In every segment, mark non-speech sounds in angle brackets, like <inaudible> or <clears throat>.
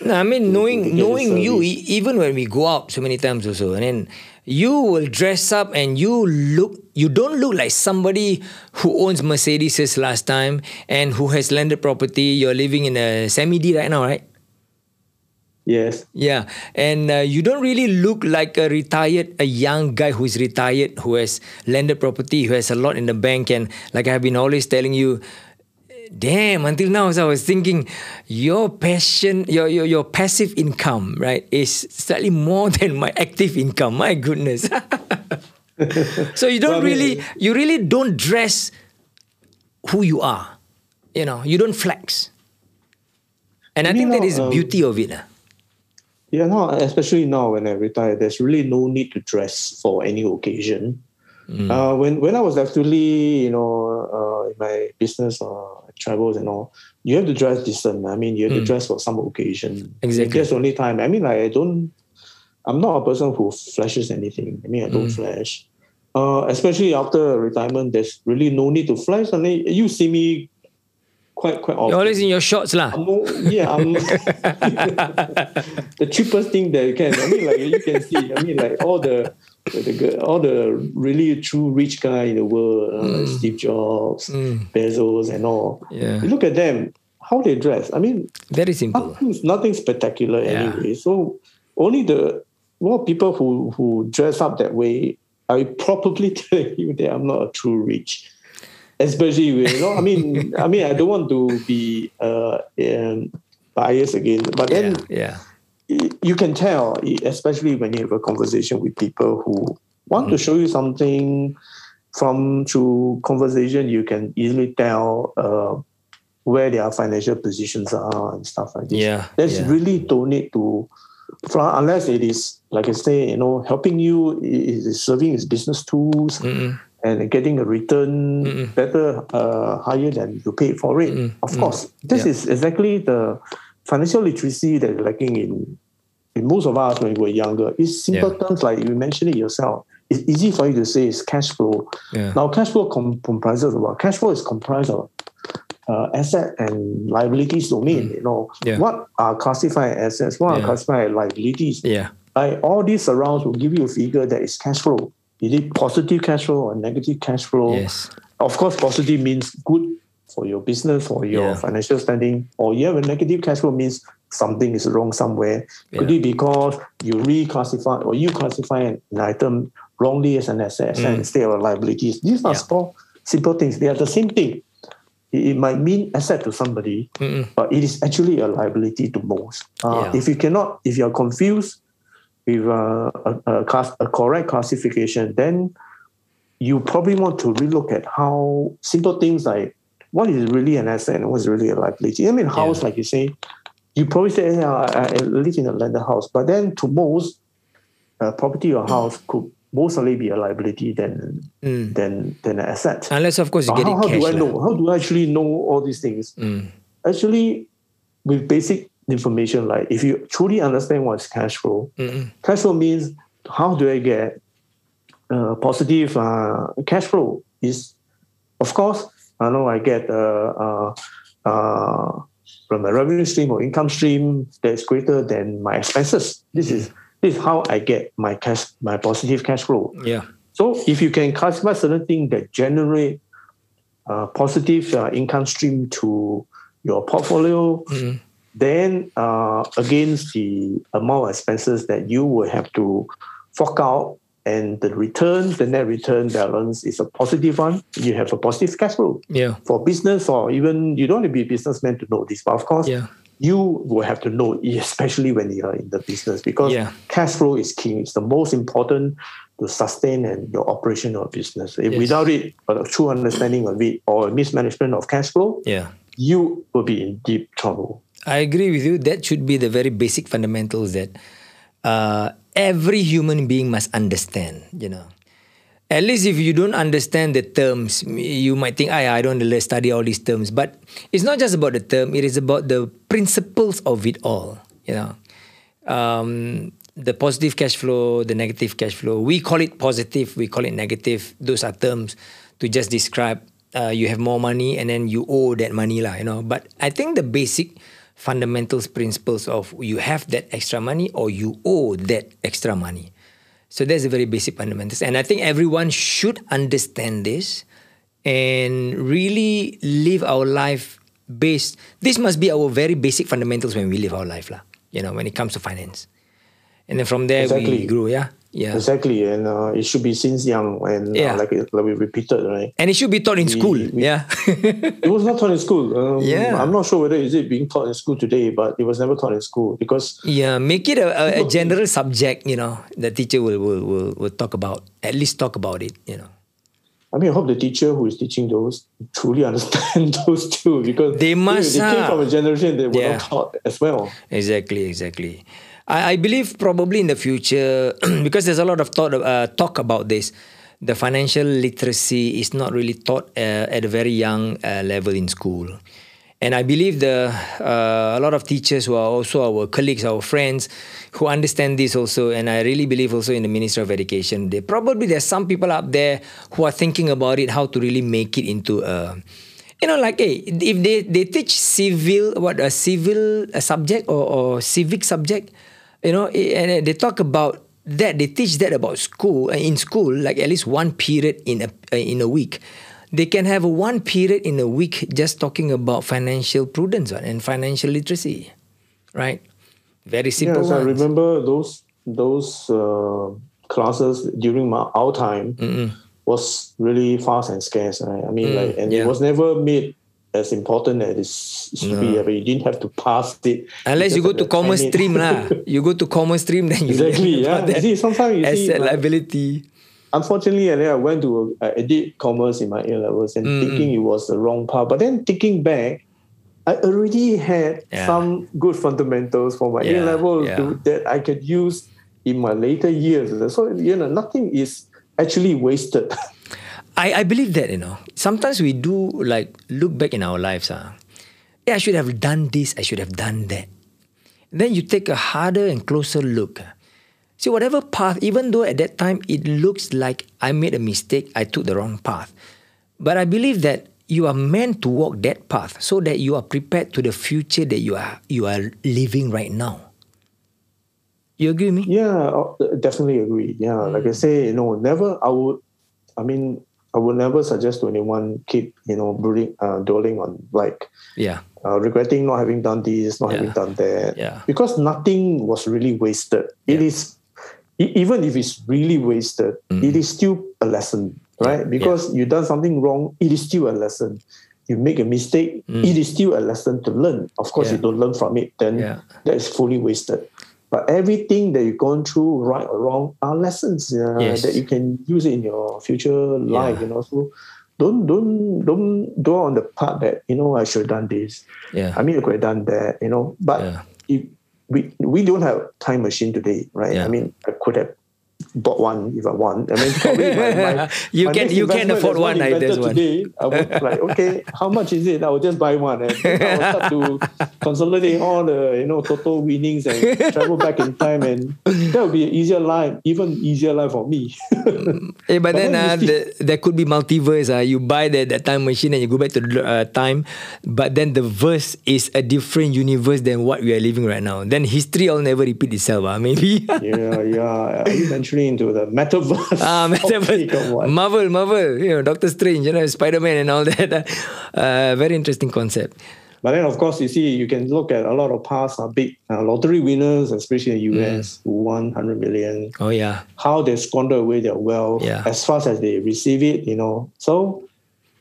No, I mean, knowing knowing you, e- even when we go out so many times also, and then you will dress up and you look, you don't look like somebody who owns Mercedes last time and who has landed property. You're living in a semi D right now, right? Yes. Yeah, and uh, you don't really look like a retired, a young guy who's retired, who has landed property, who has a lot in the bank, and like I've been always telling you, damn. Until now, as I was thinking, your passion, your your your passive income, right, is slightly more <laughs> than my active income. My goodness. <laughs> so you don't Well, really, you really don't dress who you are. You know, you don't flex. And I think that know, is the um, beauty of it. ah. Yeah, no, especially now when I retire, there's really no need to dress for any occasion. Mm. Uh, when when I was actually, you know, uh, in my business uh, travels and all, you have to dress decent. I mean, you have to dress for some occasion. Mm. Exactly. That's the only time. I mean, like, I don't. I'm not a person who flashes anything. I mean, I Mm. don't flash. Uh, especially after retirement, there's really no need to flash. I mean, you see me quite quite often. You're always in your shorts lah. More, yeah, I'm <laughs> <laughs> the cheapest thing that you can. I mean, like you can see. I mean, like all the, the, all the really true rich guy in the world, uh, like Steve Jobs, Bezos, and all. Mm. Yeah. You look at them, how they dress. I mean, Very simple. nothing, nothing spectacular Yeah. anyway. So only the more people who who dress up that way, I probably <laughs> tell you that I'm not a true rich. Especially, with, you know, I mean, <laughs> I mean, I don't want to be uh, um, biased again, but then yeah. y- you can tell, especially when you have a conversation with people who want Mm. to show you something from through conversation, you can easily tell uh, where their financial positions are and stuff like this. Yeah, There's yeah. really don't need to, unless it is, like I say, you know, helping you, is serving as business tools Mm-mm. and getting a return Mm-mm. better, uh, higher than you paid for it. Mm-mm. Of Mm. course, this Yeah. is exactly the financial literacy that is lacking in in most of us when we were younger. It's simple Yeah. terms like you mentioned it yourself. It's easy for you to say it's cash flow. Yeah. Now, cash flow com- comprises of what? Cash flow is comprised of uh, asset and liabilities domain. You know, Mm. Yeah. what are classified as assets? What are classified liabilities? Yeah. Like all these surrounds will give you a figure that is cash flow. Is it positive cash flow or negative cash flow? Yes. Of course, positive means good for your business, for your Yeah. financial standing. Or you have a negative cash flow means something is wrong somewhere. Could Yeah. it be because you reclassify or you classify an item wrongly as an asset Mm. instead of liabilities? These are Yeah. small, simple things. They are the same thing. It, it might mean asset to somebody, Mm-mm. but it is actually a liability to most. Uh, Yeah. If you cannot, if you are confused with uh, a, a, class, a correct classification, then you probably want to relook at how simple things like what is really an asset and what is really a liability. I mean, house, Yeah. like you say, you probably say, yeah, I, I live in a landed house, but then to most, uh, property or house could mostly be a liability than Mm. than than an asset. Unless of course you get how, it how do I know? How do I actually know all these things? Mm. Actually, with basic information, like if you truly understand what's cash flow, Mm-mm. cash flow means how do I get uh, positive uh, cash flow? Is of course I know I get uh, uh, uh, from a revenue stream or income stream that's greater than my expenses. This is this is how I get my cash my positive cash flow. Yeah. So if you can classify certain things that generate uh, positive uh, income stream to your portfolio, Mm. then uh, against the amount of expenses that you will have to fork out and the return, the net return balance is a positive one, you have a positive cash flow. Yeah. For business or even you don't have to be a businessman to know this, but of course Yeah. you will have to know, <laughs> especially when you are in the business, because Yeah. cash flow is key. It's the most important to sustain and your operation of business. If Yes. Without it, a true understanding of it or a mismanagement of cash flow, Yeah. you will be in deep trouble. I agree with you. That should be the very basic fundamentals that uh, every human being must understand. You know, at least if you don't understand the terms, you might think, "I I don't study all these terms." But it's not just about the term; it is about the principles of it all. You know, um, the positive cash flow, the negative cash flow. We call it positive. We call it negative. Those are terms to just describe uh, you have more money and then you owe that money lah. You know, but I think the basic fundamentals principles of you have that extra money or you owe that extra money. So that's the very basic fundamentals. And I think everyone should understand this and really live our life based. This must be our very basic fundamentals when we live our life, lah. You know, when it comes to finance. And then from there Exactly. we grow, yeah. Yeah. Exactly, and uh, it should be since young, and Yeah. uh, like, it- like we repeated, right? And it should be taught in school. we- yeah. <laughs> It was not taught in school. Um, Yeah. I'm not sure whether is it being taught in school today, but it was never taught in school because yeah. Make it a, a, a general subject, you know, the teacher will, will, will, will talk about, at least talk about it, you know. I mean, I hope the teacher who is teaching those truly <laughs> understand <laughs> those too, because They must, They, came ah. from a generation that were Yeah. not taught as well. Exactly, exactly. I, I believe probably in the future, <clears throat> because there's a lot of thought, uh, talk about this, the financial literacy is not really taught uh, at a very young uh, level in school. And I believe the uh, a lot of teachers who are also our colleagues, our friends, who understand this also, and I really believe also in the Ministry of Education. They probably there's some people up there who are thinking about it, how to really make it into a you know, like, hey, if they, they teach civil, what, a civil subject or, or civic subject, you know, and they talk about that, they teach that about school, uh, in school, like at least one period in a, uh, in a week. They can have one period in a week just talking about financial prudence and financial literacy, right? Very simple Yes, I remember those those uh, classes during my our time was really fast and scarce. Right? I mean, like, and Mm, yeah. it was never made as important as it should be. I mean, you didn't have to pass it Unless you go to commerce timing. stream lah. <laughs> You go to commerce stream then you Exactly, yeah. that. See, sometimes you see, asset like- liability. Unfortunately, and then I went to uh, I did commerce in my A levels and thinking it was the wrong path. But then thinking back, I already had Yeah. some good fundamentals for my Yeah, A level yeah. that I could use in my later years. So you know, nothing is actually wasted. <laughs> I, I believe that, you know. Sometimes we do like look back in our lives. Ah, yeah, I should have done this, I should have done that. Then you take a harder and closer look. ah. See, whatever path, even though at that time it looks like I made a mistake, I took the wrong path. But I believe that you are meant to walk that path so that you are prepared to the future that you are you are living right now. You agree with me? Yeah, uh, definitely agree. Yeah, like Mm. I say, you know, never. I would. I mean, I would never suggest to anyone keep you know brooding, uh, dwelling on like Yeah. uh, regretting not having done this, not having done that. Yeah. Because nothing was really wasted. It is even if it's really wasted, it is still a lesson, right? Mm. Yeah. Because you done something wrong, it is still a lesson. You make a mistake, it is still a lesson to learn. Of course, Mm. Yeah. you don't learn from it, then Yeah. that is fully wasted. But everything that you've gone through, right or wrong, are lessons uh, Yes. that you can use in your future life. Yeah. You know, so don't don't don't dwell on the part that you know I should have done this. Yeah. I mean, I could have done that, you know. But Yeah. if we we don't have time machine today, right? Yeah. I mean, I could have bought one if I want. I mean, probably my, <laughs> my, You my can- you can afford is one, I- there's one. today. I would like, okay, <laughs> how much is it? I will just buy one, and I will start to <laughs> consolidate all the you know total winnings and travel back in time, and that would be an easier life, even easier life for me. Eh, but, But then, then uh, the, there could be multiverse. Uh, you buy that, that time machine and you go back to the uh, time, but then the verse is a different universe than what we are living right now. Then history will never repeat itself. Uh, maybe. yeah, yeah. Are you into the metaverse? Ah, <laughs> metaverse. Marvel, Marvel, you know, Doctor Strange, you know, Spider Man, and all <laughs> that. Uh, very interesting concept. But then, of course, you see, you can look at a lot of past uh, big uh, lottery winners, especially in the US, Mm. who won 100 million, Oh yeah, how they squander away their wealth Yeah. as fast as they receive it, you know. So,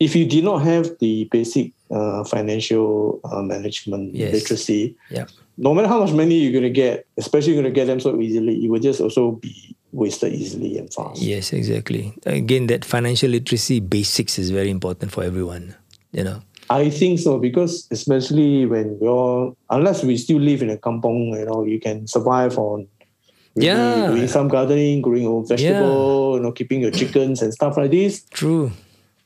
if you did not have the basic uh, financial uh, management Yes. literacy, yeah, no matter how much money you're going to get, especially you're going to get them so easily, it will just also be wasted easily and fast. yes, exactly. Again, that financial literacy basics is very important for everyone. You know. I think so because especially when we are, unless we still live in a kampong, you know, you can survive on really Yeah. doing some gardening, growing your own vegetable, you know, keeping your chickens and stuff like this. True.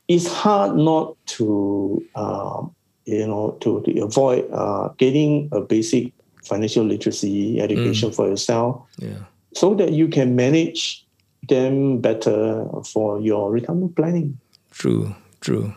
It's hard not to um, you know to, to avoid uh, getting a basic financial literacy education for yourself Yeah. So that you can manage them better for your retirement planning. True. True.